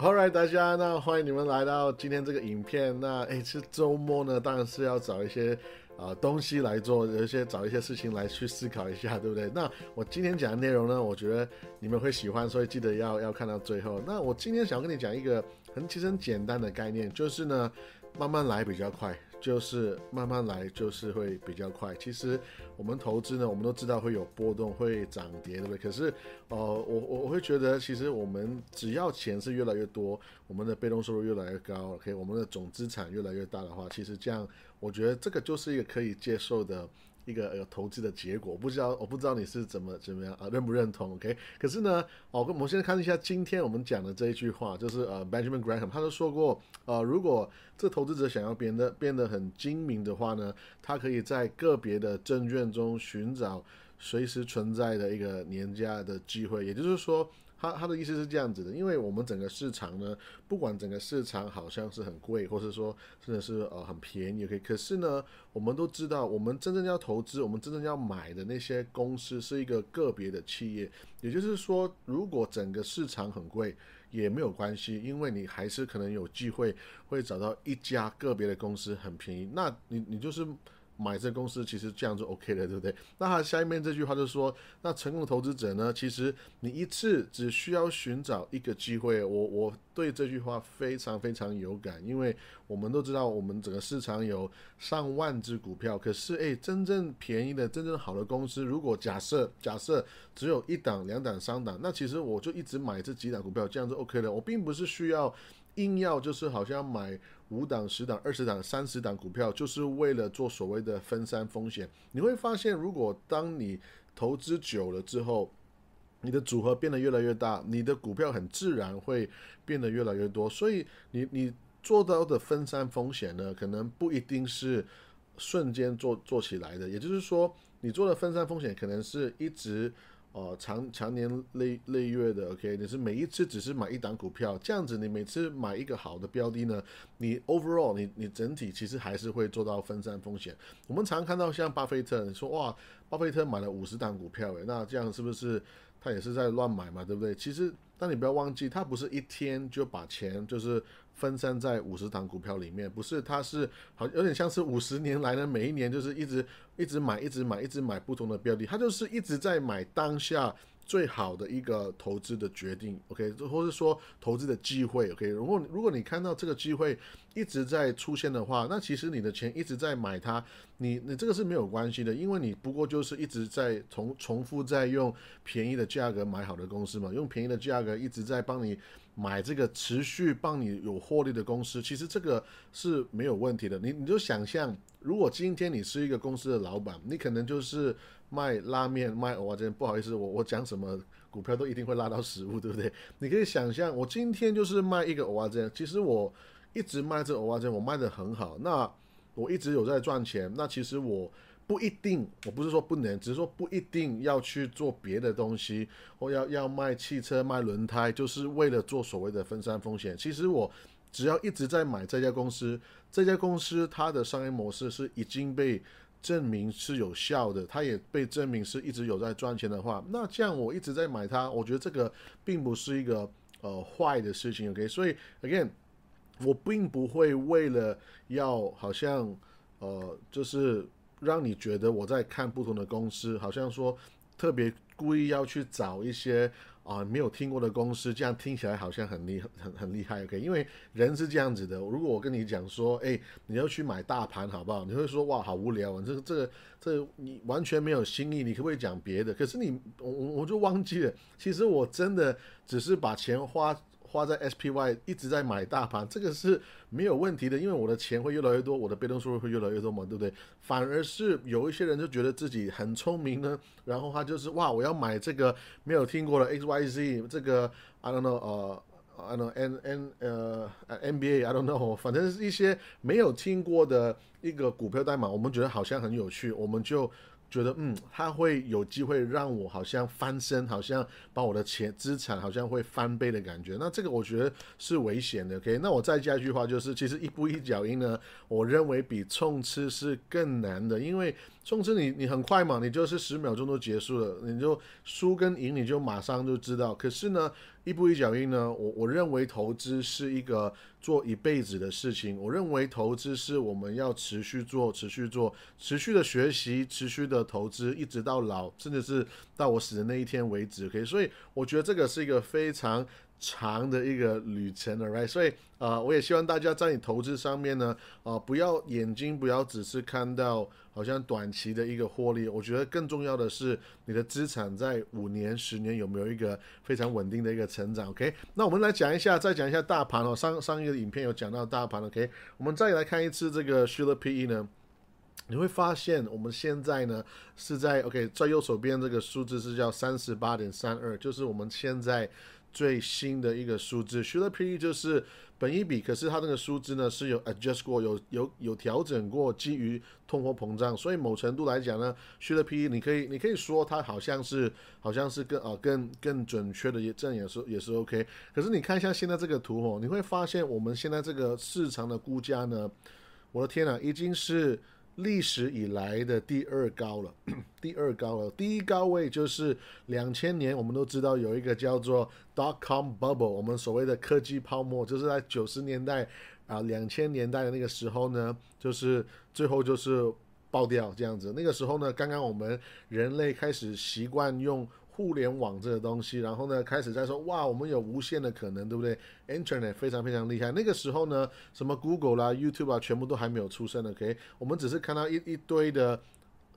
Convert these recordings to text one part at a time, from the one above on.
好啦大家，那欢迎你们来到今天这个影片。那哎，这周末呢，当然是要找一些啊东西来做，有一些找一些事情来去思考一下，对不对？那我今天讲的内容呢，我觉得你们会喜欢，所以记得要要看到最后。那我今天想要跟你讲一个很其实很简单的概念，就是呢，慢慢来比较快。就是慢慢来，就是会比较快。其实我们投资呢，我们都知道会有波动，会涨跌，对不对？可是，呃，我我我会觉得，其实我们只要钱是越来越多，我们的被动收入越来越高，OK，我们的总资产越来越大的话，其实这样，我觉得这个就是一个可以接受的。一个有投资的结果，不知道我不知道你是怎么怎么样啊认不认同？OK，可是呢，哦，我们现在看一下今天我们讲的这一句话，就是呃 Benjamin Graham 他都说过，呃，如果这投资者想要变得变得很精明的话呢，他可以在个别的证券中寻找随时存在的一个年假的机会，也就是说。他他的意思是这样子的，因为我们整个市场呢，不管整个市场好像是很贵，或者说真的是呃很便宜，可以，可是呢，我们都知道，我们真正要投资，我们真正要买的那些公司是一个个别的企业，也就是说，如果整个市场很贵也没有关系，因为你还是可能有机会会找到一家个别的公司很便宜，那你你就是。买这公司其实这样就 OK 了，对不对？那他下面这句话就说，那成功的投资者呢，其实你一次只需要寻找一个机会。我我对这句话非常非常有感，因为我们都知道，我们整个市场有上万只股票，可是诶，真正便宜的、真正好的公司，如果假设假设只有一档、两档、三档，那其实我就一直买这几档股票，这样就 OK 了。我并不是需要。硬要就是好像买五档、十档、二十档、三十档股票，就是为了做所谓的分散风险。你会发现，如果当你投资久了之后，你的组合变得越来越大，你的股票很自然会变得越来越多。所以，你你做到的分散风险呢，可能不一定是瞬间做做起来的。也就是说，你做的分散风险，可能是一直。哦，长长年累累月的，OK，你是每一次只是买一档股票，这样子你每次买一个好的标的呢，你 overall 你你整体其实还是会做到分散风险。我们常看到像巴菲特，你说哇，巴菲特买了五十档股票，诶，那这样是不是他也是在乱买嘛，对不对？其实，但你不要忘记，他不是一天就把钱就是。分散在五十档股票里面，不是，它是好有点像是五十年来的，每一年就是一直一直买，一直买，一直买不同的标的，它就是一直在买当下。最好的一个投资的决定，OK，或者说投资的机会，OK。如果如果你看到这个机会一直在出现的话，那其实你的钱一直在买它，你你这个是没有关系的，因为你不过就是一直在重重复在用便宜的价格买好的公司嘛，用便宜的价格一直在帮你买这个持续帮你有获利的公司，其实这个是没有问题的。你你就想象，如果今天你是一个公司的老板，你可能就是。卖拉面卖蚵仔煎，不好意思，我我讲什么股票都一定会拉到食物，对不对？你可以想象，我今天就是卖一个蚵仔煎，其实我一直卖这蚵仔煎，我卖的很好，那我一直有在赚钱。那其实我不一定，我不是说不能，只是说不一定要去做别的东西，或要要卖汽车、卖轮胎，就是为了做所谓的分散风险。其实我只要一直在买这家公司，这家公司它的商业模式是已经被。证明是有效的，它也被证明是一直有在赚钱的话，那这样我一直在买它，我觉得这个并不是一个呃坏的事情。OK，所以 again，我并不会为了要好像呃就是让你觉得我在看不同的公司，好像说特别故意要去找一些。啊，没有听过的公司，这样听起来好像很厉很很厉害，OK？因为人是这样子的。如果我跟你讲说，哎，你要去买大盘，好不好？你会说，哇，好无聊啊！这个这个这你完全没有新意，你可不可以讲别的？可是你我我就忘记了，其实我真的只是把钱花。花在 SPY 一直在买大盘，这个是没有问题的，因为我的钱会越来越多，我的被动收入会越来越多嘛，对不对？反而是有一些人就觉得自己很聪明呢，然后他就是哇，我要买这个没有听过的 XYZ，这个 I don't know，呃，I don't know N N 呃 NBA，I don't know，反正是一些没有听过的一个股票代码，我们觉得好像很有趣，我们就。觉得嗯，他会有机会让我好像翻身，好像把我的钱资产好像会翻倍的感觉。那这个我觉得是危险的。OK，那我再加一句话，就是其实一步一脚印呢，我认为比冲刺是更难的，因为冲刺你你很快嘛，你就是十秒钟都结束了，你就输跟赢你就马上就知道。可是呢，一步一脚印呢，我我认为投资是一个做一辈子的事情。我认为投资是我们要持续做、持续做、持续的学习、持续的投资，一直到老，甚至是到我死的那一天为止。可以所以我觉得这个是一个非常。长的一个旅程了，right？所以啊，我也希望大家在你投资上面呢，啊，不要眼睛不要只是看到好像短期的一个获利，我觉得更重要的是你的资产在五年、十年有没有一个非常稳定的一个成长，OK？那我们来讲一下，再讲一下大盘哦。上上一个影片有讲到大盘，OK？我们再来看一次这个 s h i l PE 呢，你会发现我们现在呢是在 OK，在右手边这个数字是叫三十八点三二，就是我们现在。最新的一个数字 s h u l e P 就是本一比，可是它那个数字呢是有 adjust 过，有有有调整过，基于通货膨胀，所以某程度来讲呢 s h u l e P 你可以你可以说它好像是好像是更啊更更准确的，这样也是也是 OK。可是你看一下现在这个图哦，你会发现我们现在这个市场的估价呢，我的天呐，已经是。历史以来的第二高了，第二高了。第一高位就是两千年，我们都知道有一个叫做 dot com bubble，我们所谓的科技泡沫，就是在九十年代啊，两千年代的那个时候呢，就是最后就是爆掉这样子。那个时候呢，刚刚我们人类开始习惯用。互联网这个东西，然后呢，开始在说哇，我们有无限的可能，对不对？Internet 非常非常厉害。那个时候呢，什么 Google 啦、YouTube 啊，全部都还没有出生的。OK，我们只是看到一一堆的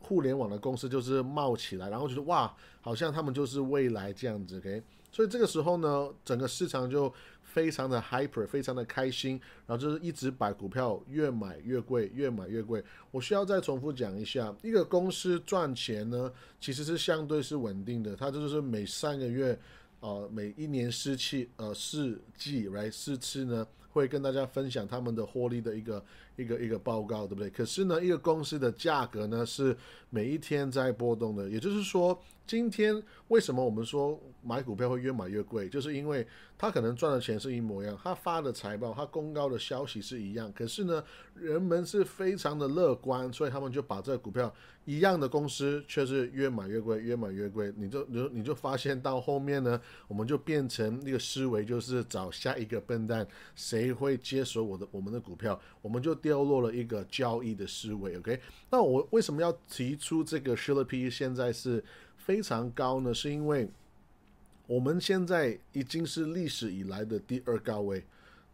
互联网的公司就是冒起来，然后觉得哇，好像他们就是未来这样子。OK，所以这个时候呢，整个市场就。非常的 hyper，非常的开心，然后就是一直把股票越买越贵，越买越贵。我需要再重复讲一下，一个公司赚钱呢，其实是相对是稳定的，它就是每三个月，呃，每一年四季，呃，四季来四次呢，会跟大家分享他们的获利的一个一个一个报告，对不对？可是呢，一个公司的价格呢，是每一天在波动的，也就是说。今天为什么我们说买股票会越买越贵？就是因为他可能赚的钱是一模一样，他发的财报、他公告的消息是一样，可是呢，人们是非常的乐观，所以他们就把这个股票一样的公司却是越买越贵，越买越贵。你就你就你就发现到后面呢，我们就变成那个思维，就是找下一个笨蛋，谁会接手我的我们的股票，我们就掉落了一个交易的思维。OK，那我为什么要提出这个 s h i l l P 现在是？非常高呢，是因为我们现在已经是历史以来的第二高位，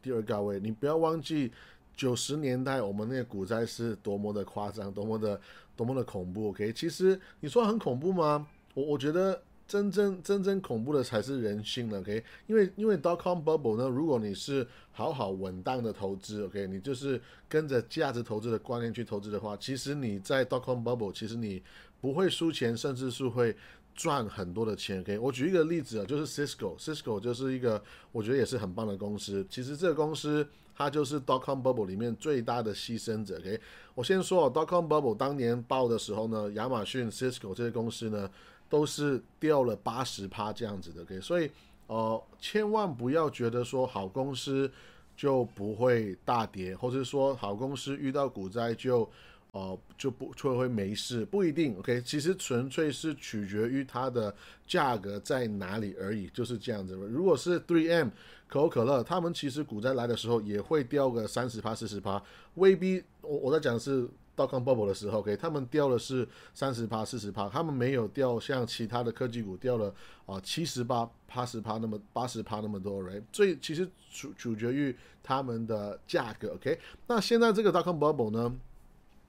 第二高位。你不要忘记九十年代我们那个股灾是多么的夸张，多么的多么的恐怖。OK，其实你说很恐怖吗？我我觉得真正真正恐怖的才是人性了。OK，因为因为 dot com bubble 呢，如果你是好好稳当的投资，OK，你就是跟着价值投资的观念去投资的话，其实你在 dot com bubble，其实你。不会输钱，甚至是会赚很多的钱。OK，我举一个例子啊，就是 Cisco，Cisco 就是一个我觉得也是很棒的公司。其实这个公司它就是 dot com bubble 里面最大的牺牲者。OK，我先说 dot com bubble 当年爆的时候呢，亚马逊、Cisco 这些公司呢都是掉了八十趴这样子的。OK，所以呃千万不要觉得说好公司就不会大跌，或者说好公司遇到股灾就。哦，就不就会没事，不一定。OK，其实纯粹是取决于它的价格在哪里而已，就是这样子。如果是 Three M 可口可乐，他们其实股灾来的时候也会掉个三十趴、四十趴，未必。我我在讲的是 Dotcom Bubble 的时候，OK，他们掉的是三十趴、四十趴，他们没有掉像其他的科技股掉了啊七十八、八十趴那么八十趴那么多，Right？所以其实取取决于他们的价格，OK。那现在这个 Dotcom Bubble 呢？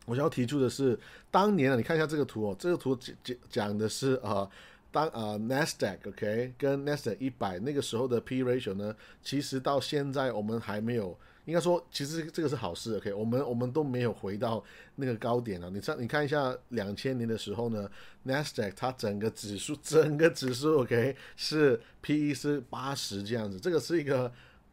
我想要提出的是，当年啊，你看一下这个图哦，这个图讲讲讲的是啊，当啊 Nasdaq OK 跟 Nasdaq 一百那个时候的 P ratio 呢，其实到现在我们还没有，应该说其实这个是好事 OK，我们我们都没有回到那个高点啊。你看你看一下两千年的时候呢，Nasdaq 它整个指数 整个指数 OK 是 PE 是八十这样子，这个是一个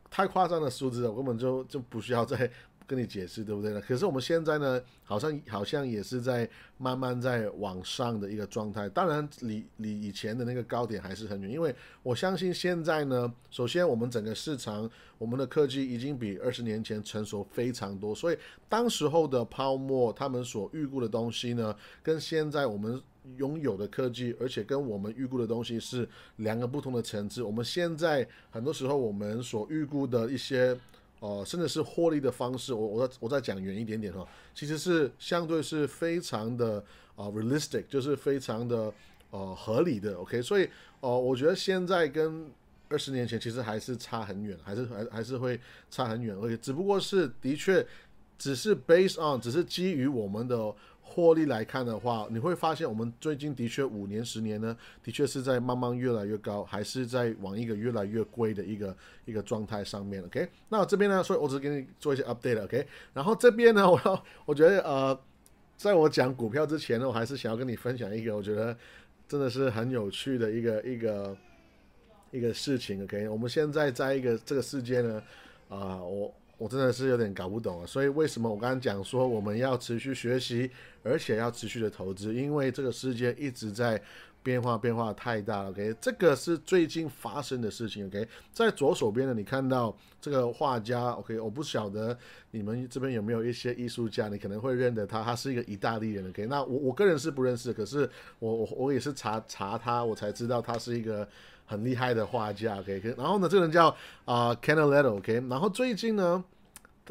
太夸张的数字了，我根本就就不需要再。跟你解释对不对呢？可是我们现在呢，好像好像也是在慢慢在往上的一个状态。当然，离离以前的那个高点还是很远。因为我相信现在呢，首先我们整个市场，我们的科技已经比二十年前成熟非常多。所以当时候的泡沫，他们所预估的东西呢，跟现在我们拥有的科技，而且跟我们预估的东西是两个不同的层次。我们现在很多时候我们所预估的一些，呃，甚至是获利的方式，我我再我再讲远一点点哈，其实是相对是非常的啊 realistic，就是非常的呃合理的。OK，所以哦，我觉得现在跟二十年前其实还是差很远，还是还还是会差很远。而且只不过是的确。只是 based on，只是基于我们的获利来看的话，你会发现我们最近的确五年、十年呢，的确是在慢慢越来越高，还是在往一个越来越贵的一个一个状态上面。OK，那这边呢，所以我只给你做一些 update。OK，然后这边呢，我要我觉得呃，在我讲股票之前呢，我还是想要跟你分享一个我觉得真的是很有趣的一个一个一个事情。OK，我们现在在一个这个世界呢，啊，我。我真的是有点搞不懂啊，所以为什么我刚刚讲说我们要持续学习，而且要持续的投资？因为这个世界一直在变化，变化太大了。OK，这个是最近发生的事情。OK，在左手边呢，你看到这个画家。OK，我不晓得你们这边有没有一些艺术家，你可能会认得他，他是一个意大利人。OK，那我我个人是不认识，可是我我我也是查查他，我才知道他是一个。很厉害的画家，OK，然后呢，这个人叫啊 Canaletto，OK，然后最近呢，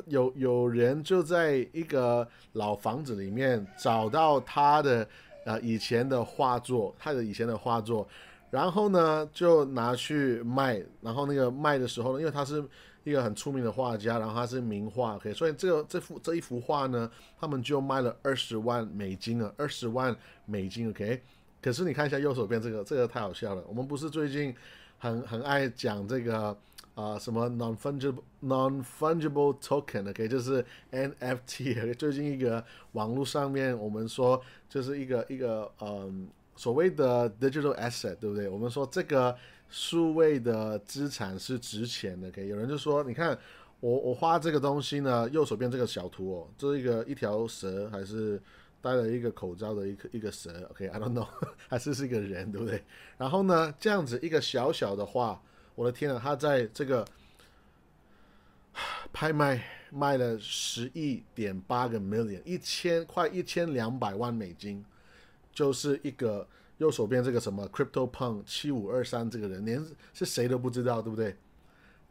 有有人就在一个老房子里面找到他的呃以前的画作，他的以前的画作，然后呢就拿去卖，然后那个卖的时候呢，因为他是一个很出名的画家，然后他是名画，OK，所以这个这幅这一幅画呢，他们就卖了二十万美金啊，二十万美金，OK。可是你看一下右手边这个，这个太好笑了。我们不是最近很很爱讲这个啊什么 non fungible non fungible token 可以就是 NFT。最近一个网络上面我们说就是一个一个嗯所谓的 digital asset，对不对？我们说这个数位的资产是值钱的。可以有人就说，你看我我画这个东西呢，右手边这个小图哦，这是一个一条蛇还是？戴了一个口罩的一个一个蛇，OK，I don't know，还是是一个人，对不对？然后呢，这样子一个小小的画，我的天啊，他在这个拍卖卖了十一点八个 million，一千快一千两百万美金，就是一个右手边这个什么 Crypto Punk 七五二三这个人，连是谁都不知道，对不对？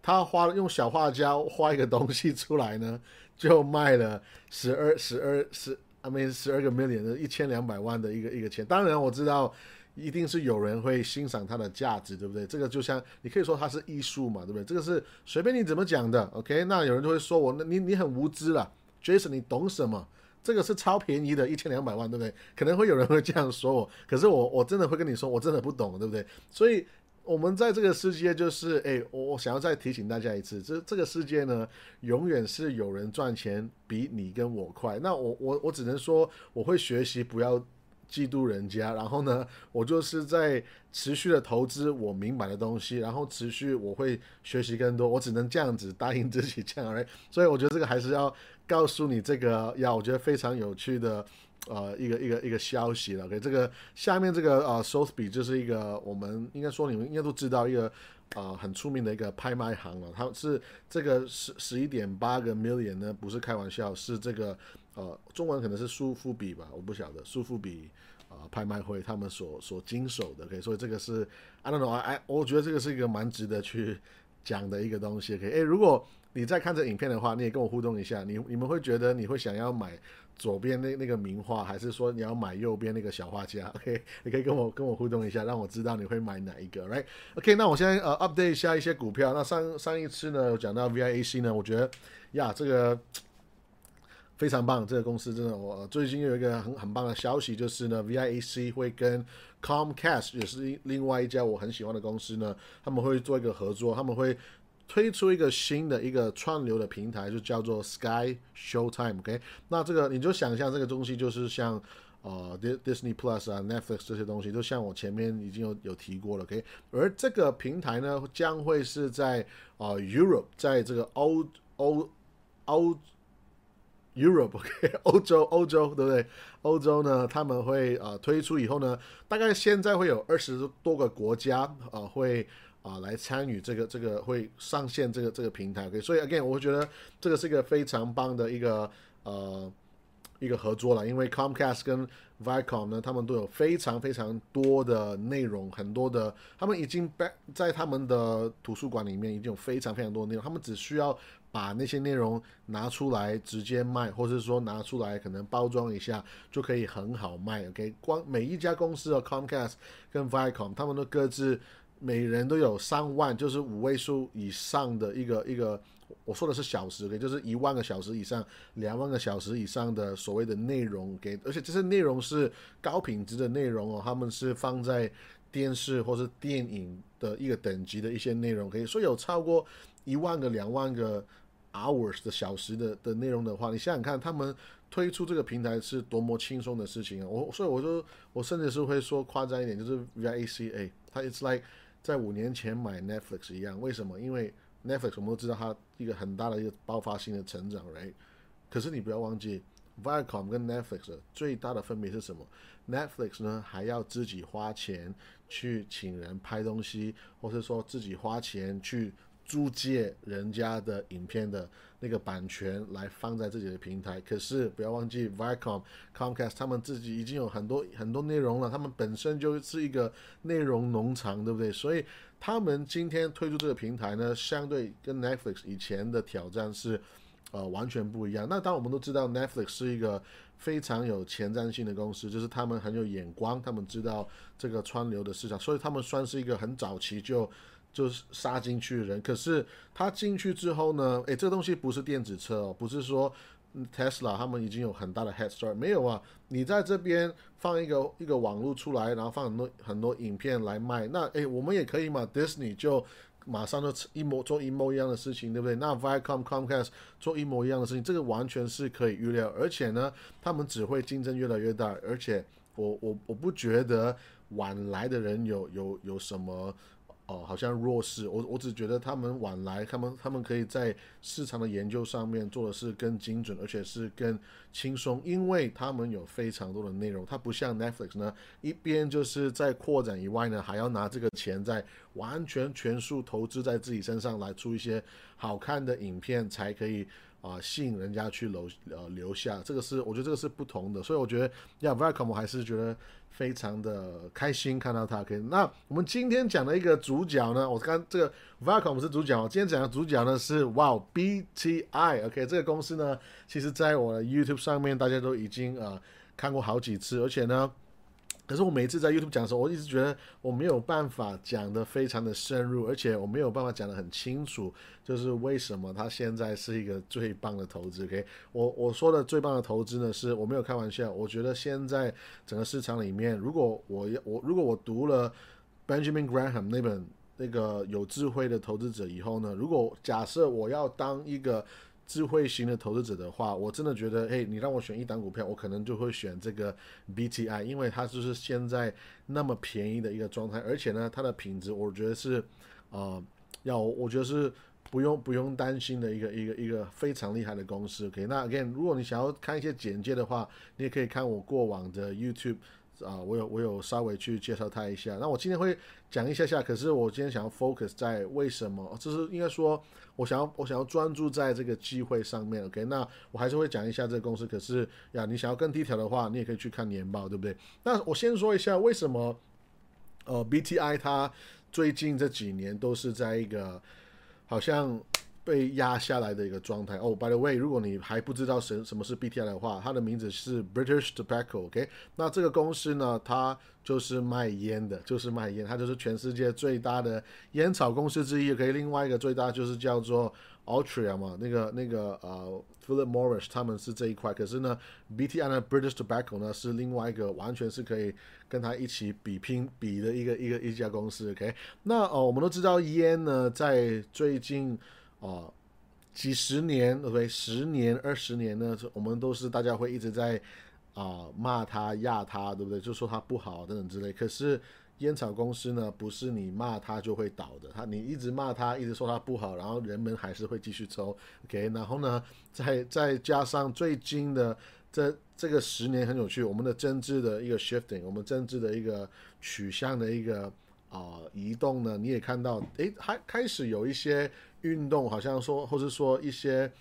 他画用小画家画一个东西出来呢，就卖了十二十二十。他们十二个 million 的一千两百万的一个一个钱，当然我知道一定是有人会欣赏它的价值，对不对？这个就像你可以说它是艺术嘛，对不对？这个是随便你怎么讲的，OK？那有人就会说我，那你你很无知了，Jason，你懂什么？这个是超便宜的，一千两百万，对不对？可能会有人会这样说我，可是我我真的会跟你说，我真的不懂，对不对？所以。我们在这个世界，就是哎，我我想要再提醒大家一次，这这个世界呢，永远是有人赚钱比你跟我快。那我我我只能说，我会学习不要嫉妒人家，然后呢，我就是在持续的投资我明白的东西，然后持续我会学习更多。我只能这样子答应自己这样而已。所以我觉得这个还是要告诉你这个，要我觉得非常有趣的。呃，一个一个一个消息了，OK，这个下面这个呃 s o t h b y 就是一个我们应该说你们应该都知道一个呃很出名的一个拍卖行了，它是这个十十一点八个 million 呢，不是开玩笑，是这个呃中文可能是苏富比吧，我不晓得苏富比啊拍卖会他们所所经手的，OK，所以这个是 I don't know，哎，我觉得这个是一个蛮值得去讲的一个东西，OK，哎，如果你在看这影片的话，你也跟我互动一下，你你们会觉得你会想要买？左边那那个名画，还是说你要买右边那个小画家？OK，你可以跟我跟我互动一下，让我知道你会买哪一个，Right？OK，那我现在呃 update 一下一些股票。那上上一次呢，讲到 VIAC 呢，我觉得呀，这个非常棒，这个公司真的，我最近有一个很很棒的消息，就是呢，VIAC 会跟 Comcast 也是另外一家我很喜欢的公司呢，他们会做一个合作，他们会。推出一个新的一个串流的平台，就叫做 Sky Showtime，OK？那这个你就想象这个东西就是像呃 Disney Plus 啊、Netflix 这些东西，就像我前面已经有有提过了，OK？而这个平台呢，将会是在啊 Europe，在这个欧欧欧 Europe，OK？欧洲欧洲对不对？欧洲呢，他们会啊推出以后呢，大概现在会有二十多个国家啊会。啊，来参与这个这个会上线这个这个平台，OK，所以 again，我觉得这个是一个非常棒的一个呃一个合作了，因为 Comcast 跟 Viacom 呢，他们都有非常非常多的内容，很多的，他们已经在他们的图书馆里面已经有非常非常多的内容，他们只需要把那些内容拿出来直接卖，或者说拿出来可能包装一下就可以很好卖。OK，光每一家公司的 Comcast 跟 Viacom，他们都各自。每人都有上万，就是五位数以上的一个一个，我说的是小时，给就是一万个小时以上，两万个小时以上的所谓的内容给，而且这些内容是高品质的内容哦，他们是放在电视或是电影的一个等级的一些内容，可以说有超过一万个、两万个 hours 的小时的的内容的话，你想想看，他们推出这个平台是多么轻松的事情啊！我所以我就我甚至是会说夸张一点，就是 VICA，它 it's like 在五年前买 Netflix 一样，为什么？因为 Netflix 我们都知道它一个很大的一个爆发性的成长，right？可是你不要忘记，Viacom 跟 Netflix 最大的分别是什么？Netflix 呢还要自己花钱去请人拍东西，或是说自己花钱去。租借人家的影片的那个版权来放在自己的平台，可是不要忘记，Viacom、Comcast 他们自己已经有很多很多内容了，他们本身就是一个内容农场，对不对？所以他们今天推出这个平台呢，相对跟 Netflix 以前的挑战是呃完全不一样。那当我们都知道，Netflix 是一个非常有前瞻性的公司，就是他们很有眼光，他们知道这个川流的市场，所以他们算是一个很早期就。就是杀进去的人，可是他进去之后呢？诶，这东西不是电子车哦，不是说 Tesla 他们已经有很大的 head start，没有啊。你在这边放一个一个网络出来，然后放很多很多影片来卖，那诶，我们也可以嘛。Disney 就马上就一模做一模一样的事情，对不对？那 Viacom Comcast 做一模一样的事情，这个完全是可以预料，而且呢，他们只会竞争越来越大，而且我我我不觉得晚来的人有有有什么。哦，好像弱势，我我只觉得他们晚来，他们他们可以在市场的研究上面做的是更精准，而且是更轻松，因为他们有非常多的内容，它不像 Netflix 呢，一边就是在扩展以外呢，还要拿这个钱在完全全数投资在自己身上来出一些好看的影片，才可以。啊，吸引人家去留呃留下，这个是我觉得这个是不同的，所以我觉得呀，Viacom 还是觉得非常的开心看到他。可以，那我们今天讲的一个主角呢，我刚这个 Viacom 是主角，今天讲的主角呢是哇 BTI，OK，这个公司呢，其实在我的 YouTube 上面大家都已经呃看过好几次，而且呢。可是我每次在 YouTube 讲的时候，我一直觉得我没有办法讲的非常的深入，而且我没有办法讲的很清楚，就是为什么它现在是一个最棒的投资。OK，我我说的最棒的投资呢，是我没有开玩笑。我觉得现在整个市场里面，如果我要我如果我读了 Benjamin Graham 那本那个有智慧的投资者以后呢，如果假设我要当一个智慧型的投资者的话，我真的觉得，嘿，你让我选一档股票，我可能就会选这个 BTI，因为它就是现在那么便宜的一个状态，而且呢，它的品质我觉得是，呃，要我觉得是不用不用担心的一个一个一个非常厉害的公司。OK，那 again，如果你想要看一些简介的话，你也可以看我过往的 YouTube。啊，我有我有稍微去介绍他一下。那我今天会讲一下下，可是我今天想要 focus 在为什么，就是应该说，我想要我想要专注在这个机会上面。OK，那我还是会讲一下这个公司。可是呀，你想要更低调的话，你也可以去看年报，对不对？那我先说一下为什么，呃，BTI 它最近这几年都是在一个好像。被压下来的一个状态哦。By the way，如果你还不知道什什么是 BTI 的话，它的名字是 British Tobacco。OK，那这个公司呢，它就是卖烟的，就是卖烟，它就是全世界最大的烟草公司之一。OK，另外一个最大就是叫做 Altria 嘛，那个那个呃 Philip Morris 他们是这一块。可是呢，BTI 的 British Tobacco 呢是另外一个完全是可以跟它一起比拼比的一个一个一家公司。OK，那哦，我们都知道烟呢在最近。啊，几十年，OK，十年、二十年呢，我们都是大家会一直在啊骂他、压他，对不对？就说他不好等等之类。可是烟草公司呢，不是你骂他就会倒的，他你一直骂他，一直说他不好，然后人们还是会继续抽，OK。然后呢，再再加上最近的这这个十年很有趣，我们的政治的一个 shifting，我们政治的一个取向的一个啊移动呢，你也看到，诶，还开始有一些。运动好像说，或者说一些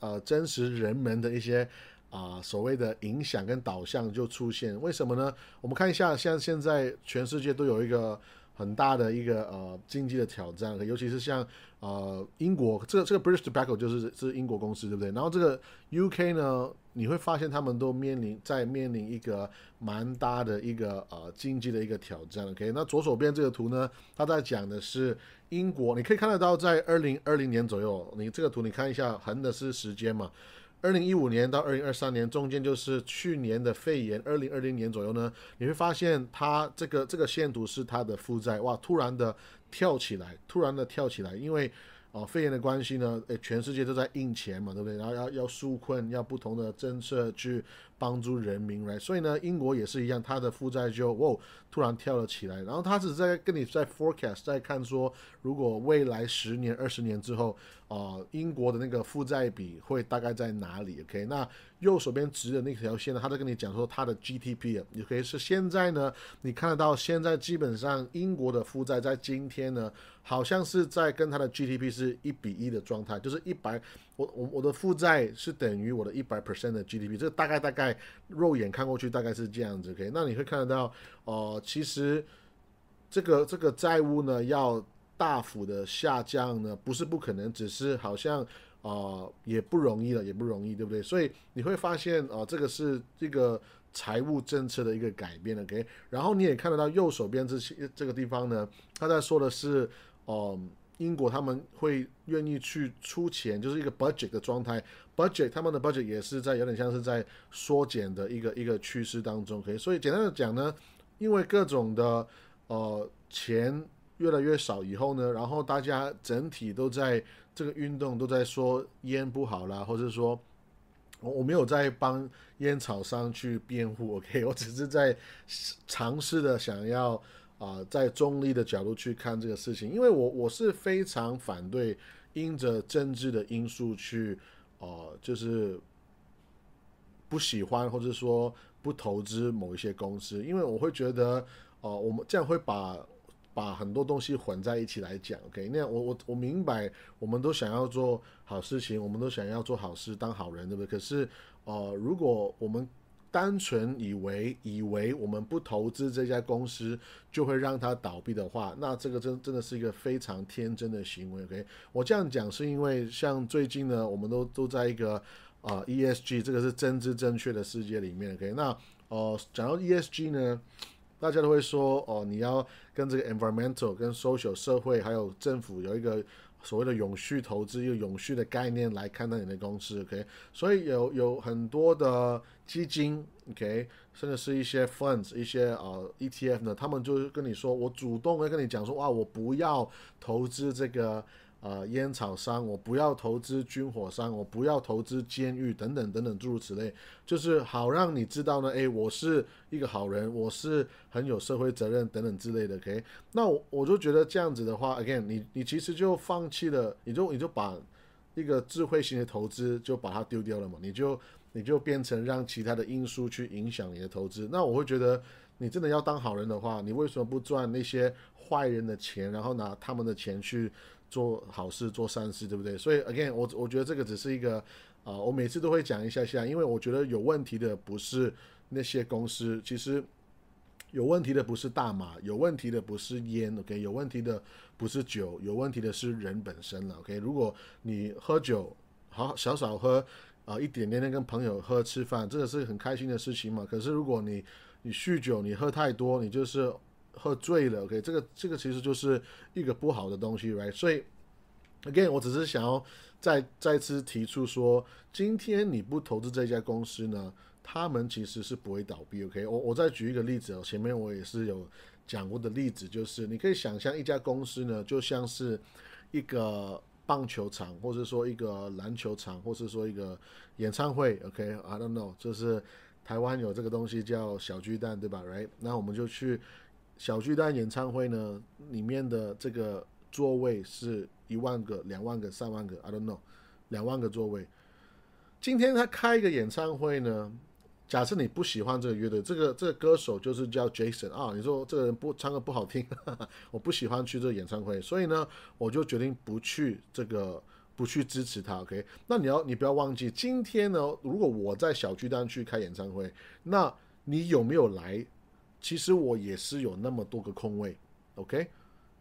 呃真实人们的一些啊所谓的影响跟导向就出现。为什么呢？我们看一下，像现在全世界都有一个很大的一个呃经济的挑战，尤其是像呃英国，这个这个 British Tobacco 就是是英国公司，对不对？然后这个 UK 呢？你会发现他们都面临在面临一个蛮大的一个呃经济的一个挑战。OK，那左手边这个图呢，它在讲的是英国，你可以看得到在二零二零年左右，你这个图你看一下，横的是时间嘛，二零一五年到二零二三年中间就是去年的肺炎，二零二零年左右呢，你会发现它这个这个线图是它的负债哇，突然的跳起来，突然的跳起来，因为。哦，肺炎的关系呢？诶，全世界都在印钱嘛，对不对？然后要要纾困，要不同的政策去帮助人民来。所以呢，英国也是一样，它的负债就哇突然跳了起来。然后他只是在跟你在 forecast，在看说，如果未来十年、二十年之后，啊，英国的那个负债比会大概在哪里？OK，那右手边直的那条线呢，他在跟你讲说它的 GDP 啊，也可以是现在呢，你看得到现在基本上英国的负债在今天呢。好像是在跟它的 GDP 是一比一的状态，就是一百，我我我的负债是等于我的一百 percent 的 GDP，这个大概大概肉眼看过去大概是这样子，OK，那你会看得到，哦，其实这个这个债务呢要大幅的下降呢，不是不可能，只是好像啊也不容易了，也不容易，对不对？所以你会发现啊，这个是这个。财务政策的一个改变，OK，然后你也看得到右手边这些这个地方呢，他在说的是，哦，英国他们会愿意去出钱，就是一个 budget 的状态，budget 他们的 budget 也是在有点像是在缩减的一个一个趋势当中，OK，所以简单的讲呢，因为各种的呃钱越来越少以后呢，然后大家整体都在这个运动都在说烟不好啦，或者说。我我没有在帮烟草商去辩护，OK，我只是在尝试的想要啊，在中立的角度去看这个事情，因为我我是非常反对因着政治的因素去哦，就是不喜欢或者说不投资某一些公司，因为我会觉得哦，我们这样会把。把很多东西混在一起来讲，OK？那样我我我明白，我们都想要做好事情，我们都想要做好事，当好人，对不对？可是，呃，如果我们单纯以为以为我们不投资这家公司就会让它倒闭的话，那这个真真的是一个非常天真的行为，OK？我这样讲是因为，像最近呢，我们都都在一个啊 ESG 这个是真知正确的世界里面，OK？那呃，讲到 ESG 呢？大家都会说哦，你要跟这个 environmental、跟 social 社会还有政府有一个所谓的永续投资、一个永续的概念来看待你的公司，OK？所以有有很多的基金，OK？甚至是一些 funds、一些呃 ETF 呢，他们就跟你说，我主动会跟你讲说，哇，我不要投资这个。呃，烟草商，我不要投资军火商，我不要投资监狱等等等等诸如此类，就是好让你知道呢，诶，我是一个好人，我是很有社会责任等等之类的，OK？那我我就觉得这样子的话，again，你你其实就放弃了，你就你就把一个智慧型的投资就把它丢掉了嘛，你就你就变成让其他的因素去影响你的投资，那我会觉得你真的要当好人的话，你为什么不赚那些坏人的钱，然后拿他们的钱去？做好事，做善事，对不对？所以，again，我我觉得这个只是一个，啊，我每次都会讲一下下，因为我觉得有问题的不是那些公司，其实有问题的不是大麻，有问题的不是烟，OK，有问题的不是酒，有问题的是人本身了，OK。如果你喝酒，好少少喝，啊，一点点点跟朋友喝吃饭，这个是很开心的事情嘛。可是如果你你酗酒，你喝太多，你就是。喝醉了，OK，这个这个其实就是一个不好的东西，right？所以，again，我只是想要再再次提出说，今天你不投资这家公司呢，他们其实是不会倒闭，OK？我我再举一个例子哦，前面我也是有讲过的例子，就是你可以想象一家公司呢，就像是一个棒球场，或者说一个篮球场，或者说一个演唱会，OK？I don't know，就是台湾有这个东西叫小巨蛋，对吧？Right？那我们就去。小巨蛋演唱会呢，里面的这个座位是一万个、两万个、三万个，I don't know，两万个座位。今天他开一个演唱会呢，假设你不喜欢这个乐队，这个这个歌手就是叫 Jason 啊，你说这个人不唱歌不好听，我不喜欢去这个演唱会，所以呢，我就决定不去这个。不去支持他，OK？那你要你不要忘记，今天呢，如果我在小巨蛋去开演唱会，那你有没有来？其实我也是有那么多个空位，OK？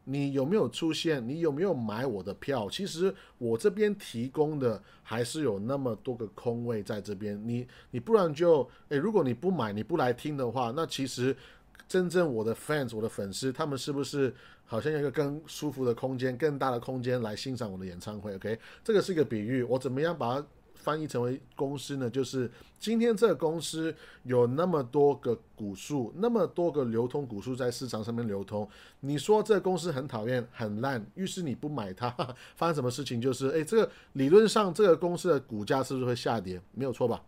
你有没有出现？你有没有买我的票？其实我这边提供的还是有那么多个空位在这边。你你不然就诶，如果你不买，你不来听的话，那其实真正我的 fans，我的粉丝，他们是不是好像有一个更舒服的空间、更大的空间来欣赏我的演唱会？OK？这个是一个比喻，我怎么样把它？翻译成为公司呢，就是今天这个公司有那么多个股数，那么多个流通股数在市场上面流通。你说这个公司很讨厌、很烂，于是你不买它，发生什么事情？就是诶，这个理论上这个公司的股价是不是会下跌？没有错吧？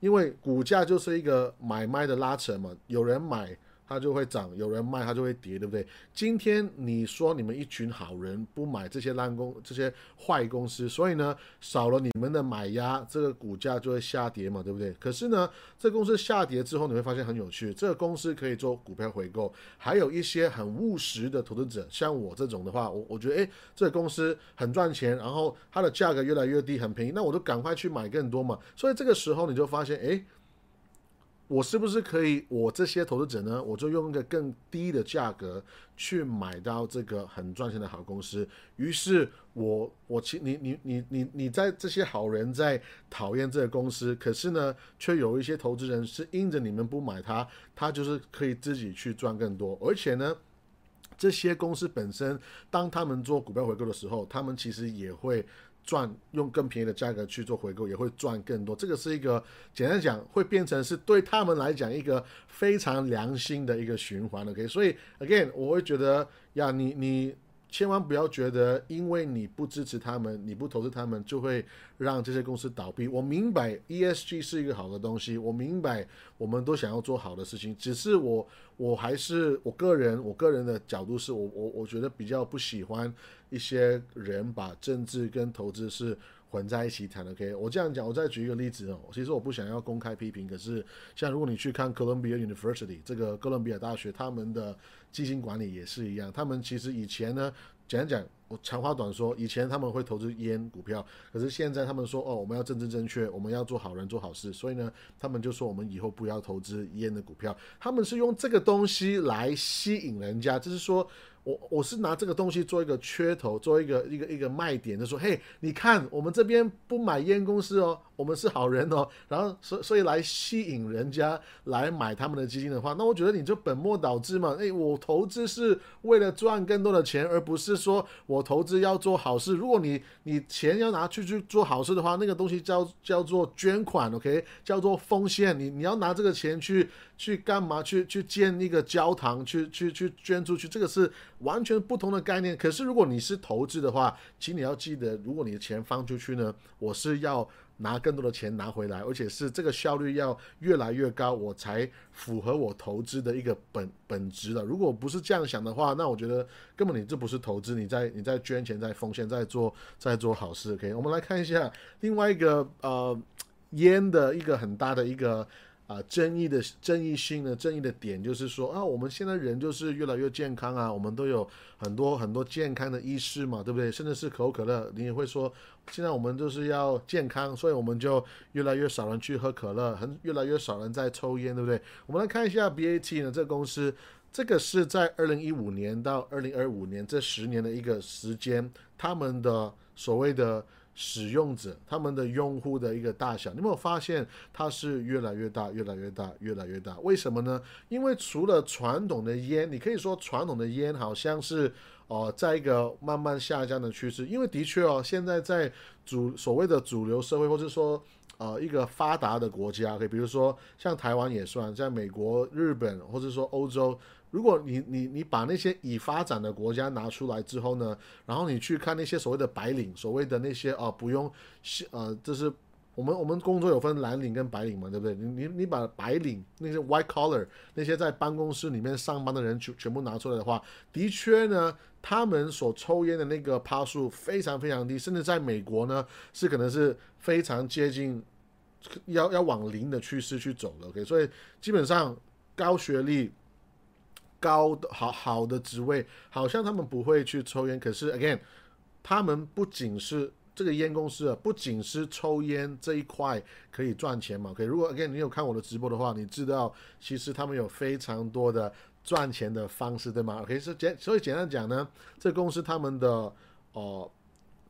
因为股价就是一个买卖的拉扯嘛，有人买。它就会涨，有人卖它就会跌，对不对？今天你说你们一群好人不买这些烂公、这些坏公司，所以呢少了你们的买压，这个股价就会下跌嘛，对不对？可是呢，这公司下跌之后，你会发现很有趣，这个公司可以做股票回购，还有一些很务实的投资者，像我这种的话，我我觉得诶，这个公司很赚钱，然后它的价格越来越低，很便宜，那我就赶快去买更多嘛。所以这个时候你就发现，诶。我是不是可以？我这些投资者呢，我就用一个更低的价格去买到这个很赚钱的好公司。于是，我我其你你你你你在这些好人在讨厌这个公司，可是呢，却有一些投资人是因着你们不买它，他就是可以自己去赚更多。而且呢，这些公司本身，当他们做股票回购的时候，他们其实也会。赚用更便宜的价格去做回购，也会赚更多。这个是一个简单讲，会变成是对他们来讲一个非常良心的一个循环。OK，所以 again，我会觉得呀，你你。千万不要觉得，因为你不支持他们，你不投资他们，就会让这些公司倒闭。我明白 ESG 是一个好的东西，我明白我们都想要做好的事情，只是我我还是我个人，我个人的角度是我我我觉得比较不喜欢一些人把政治跟投资是。混在一起谈，OK？我这样讲，我再举一个例子哦。其实我不想要公开批评，可是像如果你去看哥伦比亚 University 这个哥伦比亚大学，他们的基金管理也是一样。他们其实以前呢，讲讲我长话短说，以前他们会投资烟股票，可是现在他们说哦，我们要政治正确，我们要做好人做好事，所以呢，他们就说我们以后不要投资烟的股票。他们是用这个东西来吸引人家，就是说。我我是拿这个东西做一个缺头，做一个一个一个卖点，就说，嘿，你看我们这边不买烟公司哦，我们是好人哦，然后所所以来吸引人家来买他们的基金的话，那我觉得你就本末倒置嘛，诶，我投资是为了赚更多的钱，而不是说我投资要做好事。如果你你钱要拿去去做好事的话，那个东西叫叫做捐款，OK，叫做奉献。你你要拿这个钱去去干嘛？去去建一个教堂，去去去捐出去，这个是。完全不同的概念。可是，如果你是投资的话，请你要记得，如果你的钱放出去呢，我是要拿更多的钱拿回来，而且是这个效率要越来越高，我才符合我投资的一个本本质的。如果不是这样想的话，那我觉得根本你这不是投资，你在你在捐钱，在奉献，在做在做好事。OK，我们来看一下另外一个呃烟的一个很大的一个。啊，争议的争议性的争议的点就是说啊，我们现在人就是越来越健康啊，我们都有很多很多健康的意识嘛，对不对？甚至是可口可乐，你也会说，现在我们就是要健康，所以我们就越来越少人去喝可乐，很越来越少人在抽烟，对不对？我们来看一下 BAT 呢，这个公司，这个是在二零一五年到二零二五年这十年的一个时间，他们的所谓的。使用者他们的用户的一个大小，你有没有发现它是越来越大、越来越大、越来越大？为什么呢？因为除了传统的烟，你可以说传统的烟好像是哦，在一个慢慢下降的趋势。因为的确哦，现在在主所谓的主流社会，或者说呃一个发达的国家，可以比如说像台湾也算，在美国、日本，或者说欧洲。如果你你你把那些已发展的国家拿出来之后呢，然后你去看那些所谓的白领，所谓的那些啊不用，呃，就是我们我们工作有分蓝领跟白领嘛，对不对？你你你把白领那些 white collar 那些在办公室里面上班的人全全部拿出来的话，的确呢，他们所抽烟的那个趴数非常非常低，甚至在美国呢是可能是非常接近要要往零的趋势去走了。OK，所以基本上高学历。高的好好的职位，好像他们不会去抽烟。可是，again，他们不仅是这个烟公司啊，不仅是抽烟这一块可以赚钱嘛，OK，如果 again 你有看我的直播的话，你知道其实他们有非常多的赚钱的方式，对吗？OK，是简所以简单讲呢，这公司他们的哦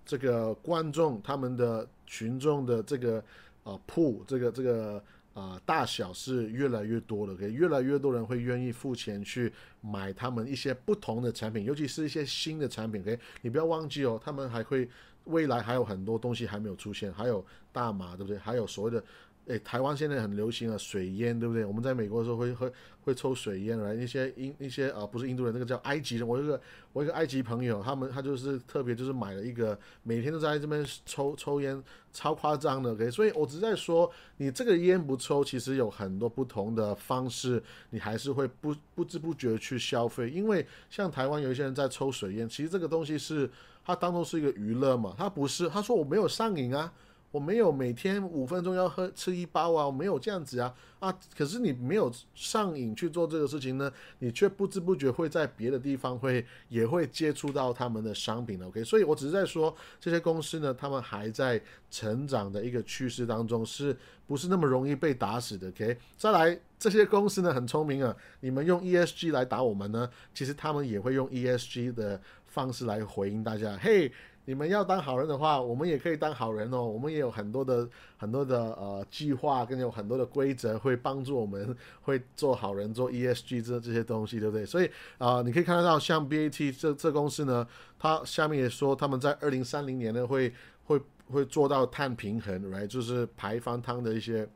这个观众他们的群众的这个啊铺这个这个。啊，大小是越来越多了，可以越来越多人会愿意付钱去买他们一些不同的产品，尤其是一些新的产品。可以，你不要忘记哦，他们还会未来还有很多东西还没有出现，还有大麻，对不对？还有所谓的。诶，台湾现在很流行啊，水烟，对不对？我们在美国的时候会会会抽水烟来，一些印一些啊，不是印度人，那个叫埃及人。我有个我一个埃及朋友，他们他就是特别就是买了一个，每天都在这边抽抽烟，超夸张的。OK，所以我只是在说，你这个烟不抽，其实有很多不同的方式，你还是会不不知不觉去消费。因为像台湾有一些人在抽水烟，其实这个东西是他当做是一个娱乐嘛，他不是，他说我没有上瘾啊。我没有每天五分钟要喝吃一包啊，我没有这样子啊啊！可是你没有上瘾去做这个事情呢，你却不知不觉会在别的地方会也会接触到他们的商品 OK，所以我只是在说这些公司呢，他们还在成长的一个趋势当中，是不是那么容易被打死的？OK，再来这些公司呢很聪明啊，你们用 ESG 来打我们呢，其实他们也会用 ESG 的方式来回应大家。嘿。你们要当好人的话，我们也可以当好人哦。我们也有很多的很多的呃计划，跟有很多的规则，会帮助我们会做好人，做 ESG 这这些东西，对不对？所以啊，你可以看得到，像 BAT 这这公司呢，它下面也说他们在二零三零年呢会会会做到碳平衡，right？就是排放汤的一些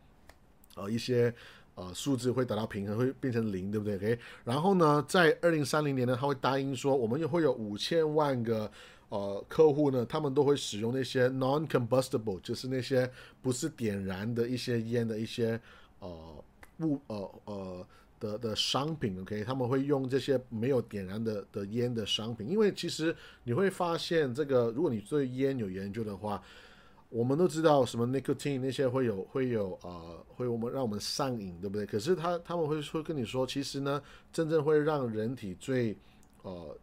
呃一些呃数字会达到平衡，会变成零，对不对？OK。然后呢，在二零三零年呢，他会答应说，我们又会有五千万个。呃，客户呢，他们都会使用那些 non-combustible，就是那些不是点燃的一些烟的一些呃物呃呃的的商品，OK，他们会用这些没有点燃的的烟的商品，因为其实你会发现，这个如果你对烟有研究的话，我们都知道什么 nicotine 那些会有会有呃会我们让我们上瘾，对不对？可是他他们会会跟你说，其实呢，真正会让人体最呃。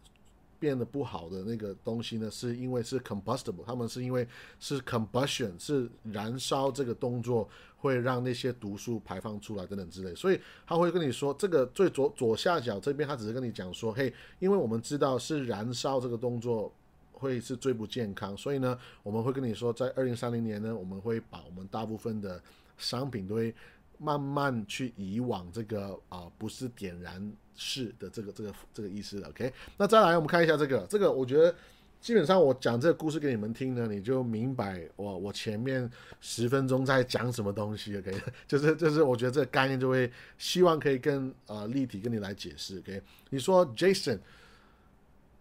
变得不好的那个东西呢，是因为是 combustible，他们是因为是 combustion，是燃烧这个动作会让那些毒素排放出来等等之类，所以他会跟你说，这个最左左下角这边，他只是跟你讲说，嘿，因为我们知道是燃烧这个动作会是最不健康，所以呢，我们会跟你说，在二零三零年呢，我们会把我们大部分的商品都会。慢慢去移往这个啊，不是点燃是的这个这个这个意思了。OK，那再来我们看一下这个，这个我觉得基本上我讲这个故事给你们听呢，你就明白我我前面十分钟在讲什么东西。OK，就是就是我觉得这个概念就会希望可以更呃立体跟你来解释。OK，你说 Jason，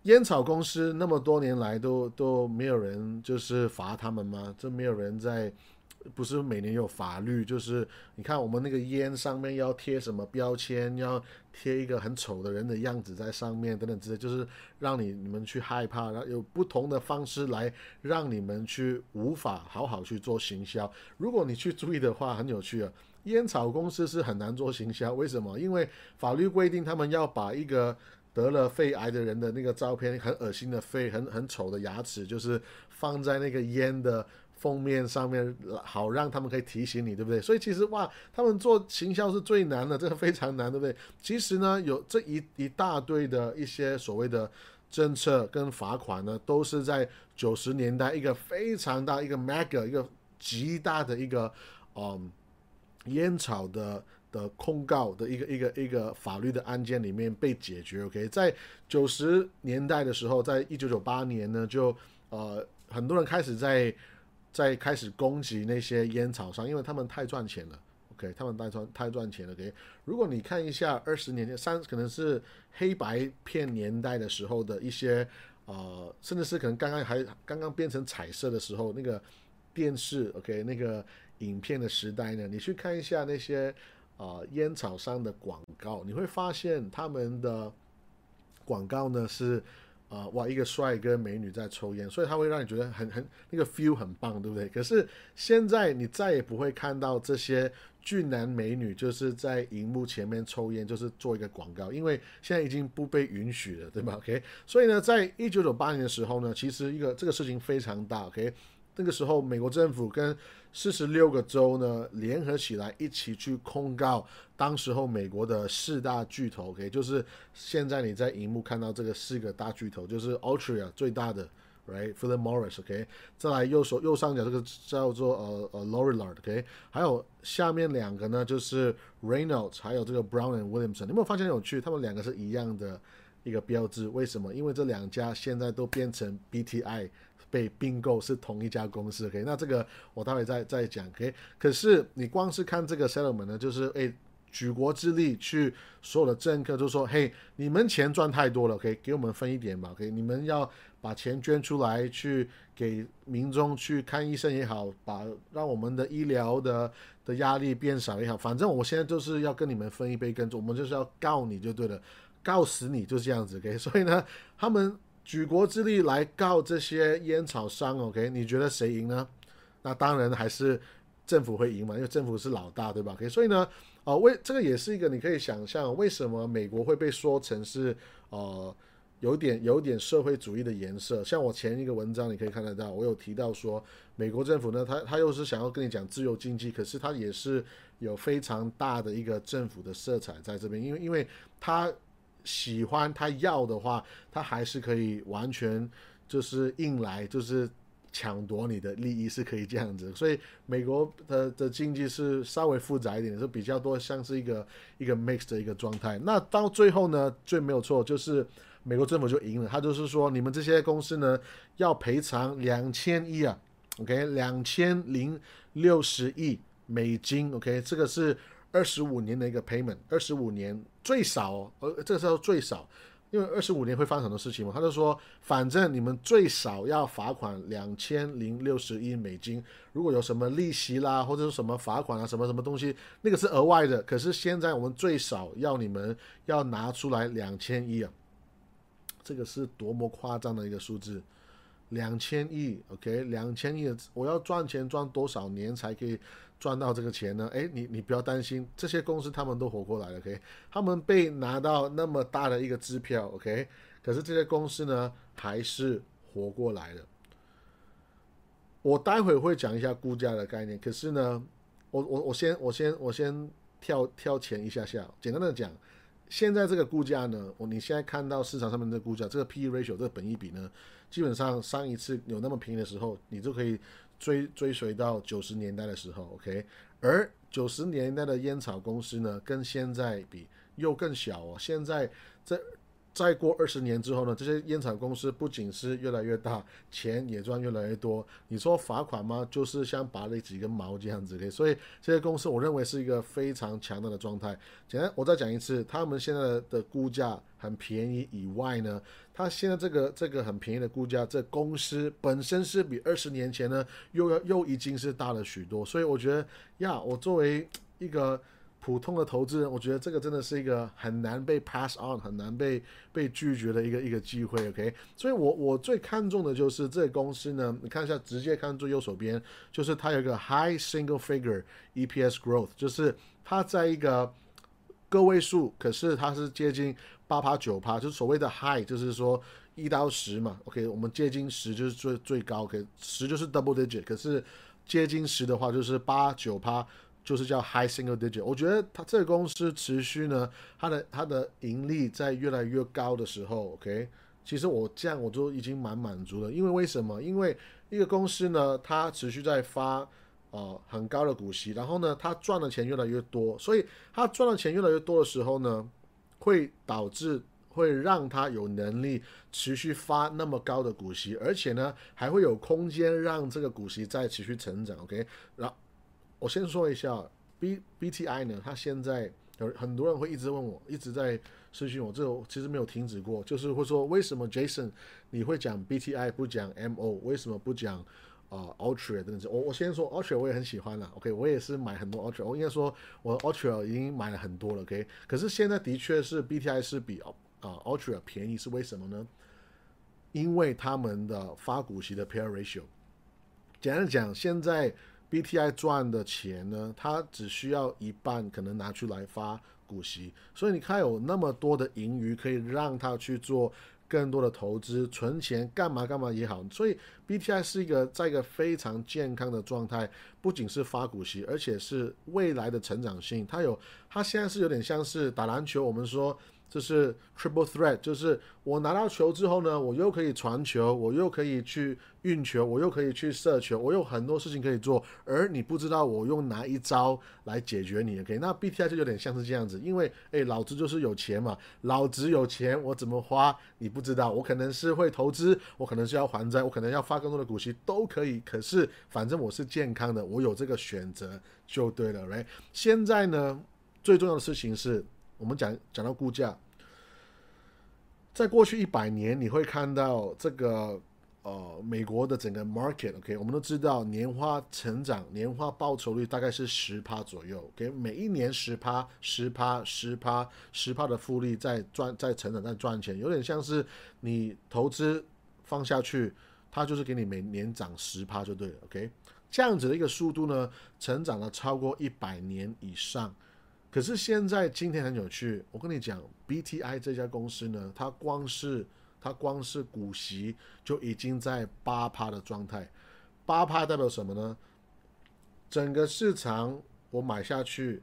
烟草公司那么多年来都都没有人就是罚他们吗？这没有人在。不是每年有法律，就是你看我们那个烟上面要贴什么标签，要贴一个很丑的人的样子在上面等等之类，就是让你你们去害怕，然后有不同的方式来让你们去无法好好去做行销。如果你去注意的话，很有趣啊，烟草公司是很难做行销，为什么？因为法律规定他们要把一个得了肺癌的人的那个照片，很恶心的肺，很很丑的牙齿，就是放在那个烟的。封面上面好让他们可以提醒你，对不对？所以其实哇，他们做行销是最难的，这个非常难，对不对？其实呢，有这一一大堆的一些所谓的政策跟罚款呢，都是在九十年代一个非常大一个 mega 一个极大的一个嗯烟草的的控告的一个一个一个法律的案件里面被解决。OK，在九十年代的时候，在一九九八年呢，就呃很多人开始在在开始攻击那些烟草商，因为他们太赚钱了。OK，他们太赚太赚钱了。OK，如果你看一下二十年前三可能是黑白片年代的时候的一些呃，甚至是可能刚刚还刚刚变成彩色的时候，那个电视 OK 那个影片的时代呢，你去看一下那些啊烟草商的广告，你会发现他们的广告呢是。啊，哇！一个帅哥美女在抽烟，所以他会让你觉得很很那个 feel 很棒，对不对？可是现在你再也不会看到这些俊男美女就是在荧幕前面抽烟，就是做一个广告，因为现在已经不被允许了，对吧？OK，所以呢，在一九九八年的时候呢，其实一个这个事情非常大，OK，那个时候美国政府跟四十六个州呢联合起来一起去控告当时候美国的四大巨头，OK，就是现在你在荧幕看到这个四个大巨头，就是 Altria 最大的。Right，Philip Morris，OK，再来右手右上角这个叫做呃呃 Lorillard，OK，还有下面两个呢就是 Reynolds，还有这个 Brown and Williamson，你有没有发现有趣？他们两个是一样的一个标志，为什么？因为这两家现在都变成 BTI 被并购是同一家公司，OK，那这个我待会再再讲，OK，可是你光是看这个 settlement 呢，就是诶。举国之力去，所有的政客都说：“嘿，你们钱赚太多了，OK，给我们分一点吧，OK，你们要把钱捐出来，去给民众去看医生也好，把让我们的医疗的的压力变少也好，反正我现在就是要跟你们分一杯羹，我们就是要告你就对了，告死你就这样子，OK，所以呢，他们举国之力来告这些烟草商，OK，你觉得谁赢呢？那当然还是政府会赢嘛，因为政府是老大，对吧？OK，所以呢。啊，为这个也是一个你可以想象，为什么美国会被说成是呃有点有点社会主义的颜色？像我前一个文章你可以看得到，我有提到说，美国政府呢，他他又是想要跟你讲自由经济，可是他也是有非常大的一个政府的色彩在这边，因为因为他喜欢他要的话，他还是可以完全就是硬来，就是。抢夺你的利益是可以这样子，所以美国的的经济是稍微复杂一点，是比较多像是一个一个 mix 的一个状态。那到最后呢，最没有错就是美国政府就赢了，他就是说你们这些公司呢要赔偿两千亿啊，OK，两千零六十亿美金，OK，这个是二十五年的一个 payment，二十五年最少，呃，这个时候最少。因为二十五年会发生很多事情嘛，他就说，反正你们最少要罚款两千零六十亿美金，如果有什么利息啦，或者是什么罚款啊，什么什么东西，那个是额外的。可是现在我们最少要你们要拿出来两千亿啊，这个是多么夸张的一个数字，两千亿，OK，两千亿，我要赚钱赚多少年才可以？赚到这个钱呢？哎，你你不要担心，这些公司他们都活过来了，OK？他们被拿到那么大的一个支票，OK？可是这些公司呢，还是活过来了。我待会会讲一下估价的概念，可是呢，我我我先我先我先跳跳前一下下，简单的讲，现在这个估价呢，我你现在看到市场上面的估价，这个 P/E ratio 这个本益比呢，基本上上一次有那么便宜的时候，你就可以。追追随到九十年代的时候，OK，而九十年代的烟草公司呢，跟现在比又更小哦。现在这。再过二十年之后呢，这些烟草公司不仅是越来越大，钱也赚越来越多。你说罚款吗？就是像拔了几根毛这样子的。所以这些公司，我认为是一个非常强大的状态。简单，我再讲一次，他们现在的估价很便宜以外呢，他现在这个这个很便宜的估价，这公司本身是比二十年前呢又要又已经是大了许多。所以我觉得呀，我作为一个。普通的投资人，我觉得这个真的是一个很难被 pass on、很难被被拒绝的一个一个机会。OK，所以我我最看重的就是这个公司呢，你看一下，直接看最右手边，就是它有一个 high single figure EPS growth，就是它在一个个位数，可是它是接近八趴九趴，就是所谓的 high，就是说一到十嘛。OK，我们接近十就是最最高，OK，十就是 double digit，可是接近十的话就是八九趴。就是叫 high single digit，我觉得它这个公司持续呢，它的它的盈利在越来越高的时候，OK，其实我这样我就已经蛮满足了。因为为什么？因为一个公司呢，它持续在发呃很高的股息，然后呢，它赚的钱越来越多，所以它赚的钱越来越多的时候呢，会导致会让它有能力持续发那么高的股息，而且呢，还会有空间让这个股息再持续成长，OK，然。我先说一下，B B T I 呢，它现在有很多人会一直问我，一直在私讯我，这其实没有停止过，就是会说为什么 Jason 你会讲 B T I 不讲 M O，为什么不讲啊 Ultra 等等？我我先说 Ultra 我也很喜欢了，OK，我也是买很多 Ultra，我应该说我 Ultra 已经买了很多了，OK，可是现在的确是 B T I 是比啊 Ultra 便宜，是为什么呢？因为他们的发股息的 Pair Ratio，简单讲，现在。B T I 赚的钱呢，它只需要一半可能拿出来发股息，所以你看有那么多的盈余可以让他去做更多的投资、存钱，干嘛干嘛也好。所以 BTI 是一个在一个非常健康的状态，不仅是发股息，而且是未来的成长性。它有，它现在是有点像是打篮球，我们说。这是 triple threat，就是我拿到球之后呢，我又可以传球，我又可以去运球，我又可以去射球，我有很多事情可以做。而你不知道我用哪一招来解决你，OK？那 BTI 就有点像是这样子，因为诶，老子就是有钱嘛，老子有钱，我怎么花你不知道，我可能是会投资，我可能是要还债，我可能要发更多的股息都可以。可是反正我是健康的，我有这个选择就对了，right？现在呢，最重要的事情是我们讲讲到估价。在过去一百年，你会看到这个呃美国的整个 market，OK，我们都知道年化成长、年化报酬率大概是十趴左右，OK，每一年十趴、十趴、十趴、十趴的复利在赚、在成长、在赚钱，有点像是你投资放下去，它就是给你每年涨十趴就对了，OK，这样子的一个速度呢，成长了超过一百年以上。可是现在今天很有趣，我跟你讲，BTI 这家公司呢，它光是它光是股息就已经在八趴的状态，八趴代表什么呢？整个市场我买下去，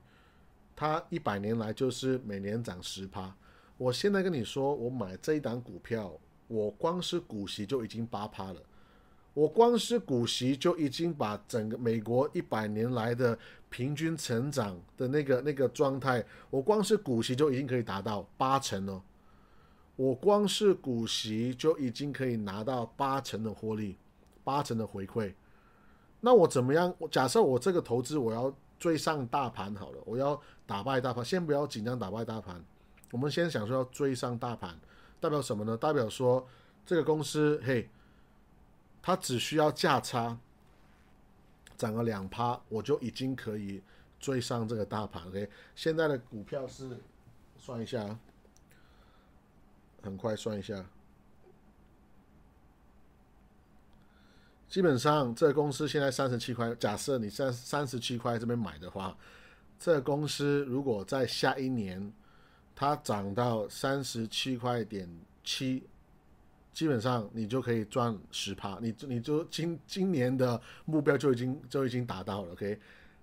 它一百年来就是每年涨十趴。我现在跟你说，我买这一档股票，我光是股息就已经八趴了。我光是股息就已经把整个美国一百年来的平均成长的那个那个状态，我光是股息就已经可以达到八成了。我光是股息就已经可以拿到八成的获利，八成的回馈。那我怎么样？假设我这个投资我要追上大盘好了，我要打败大盘。先不要紧张打败大盘，我们先想说要追上大盘，代表什么呢？代表说这个公司，嘿。它只需要价差涨个两趴，我就已经可以追上这个大盘。OK，现在的股票是算一下，很快算一下，基本上这个公司现在三十七块。假设你在三十七块这边买的话，这个公司如果在下一年它涨到三十七块点七。基本上你就可以赚十趴，你你就今今年的目标就已经就已经达到了，OK？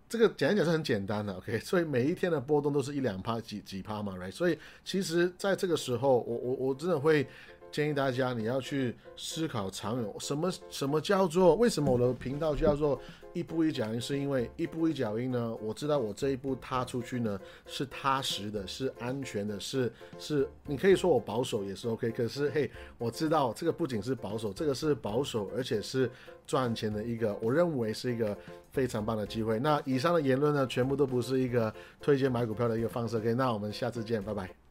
这个简单讲是很简单的，OK？所以每一天的波动都是一两趴几几趴嘛，Right？所以其实在这个时候，我我我真的会。建议大家你要去思考长远，什么什么叫做为什么我的频道叫做一步一脚印？是因为一步一脚印呢？我知道我这一步踏出去呢是踏实的，是安全的，是是你可以说我保守也是 OK。可是嘿，我知道这个不仅是保守，这个是保守，而且是赚钱的一个，我认为是一个非常棒的机会。那以上的言论呢，全部都不是一个推荐买股票的一个方式。OK，那我们下次见，拜拜。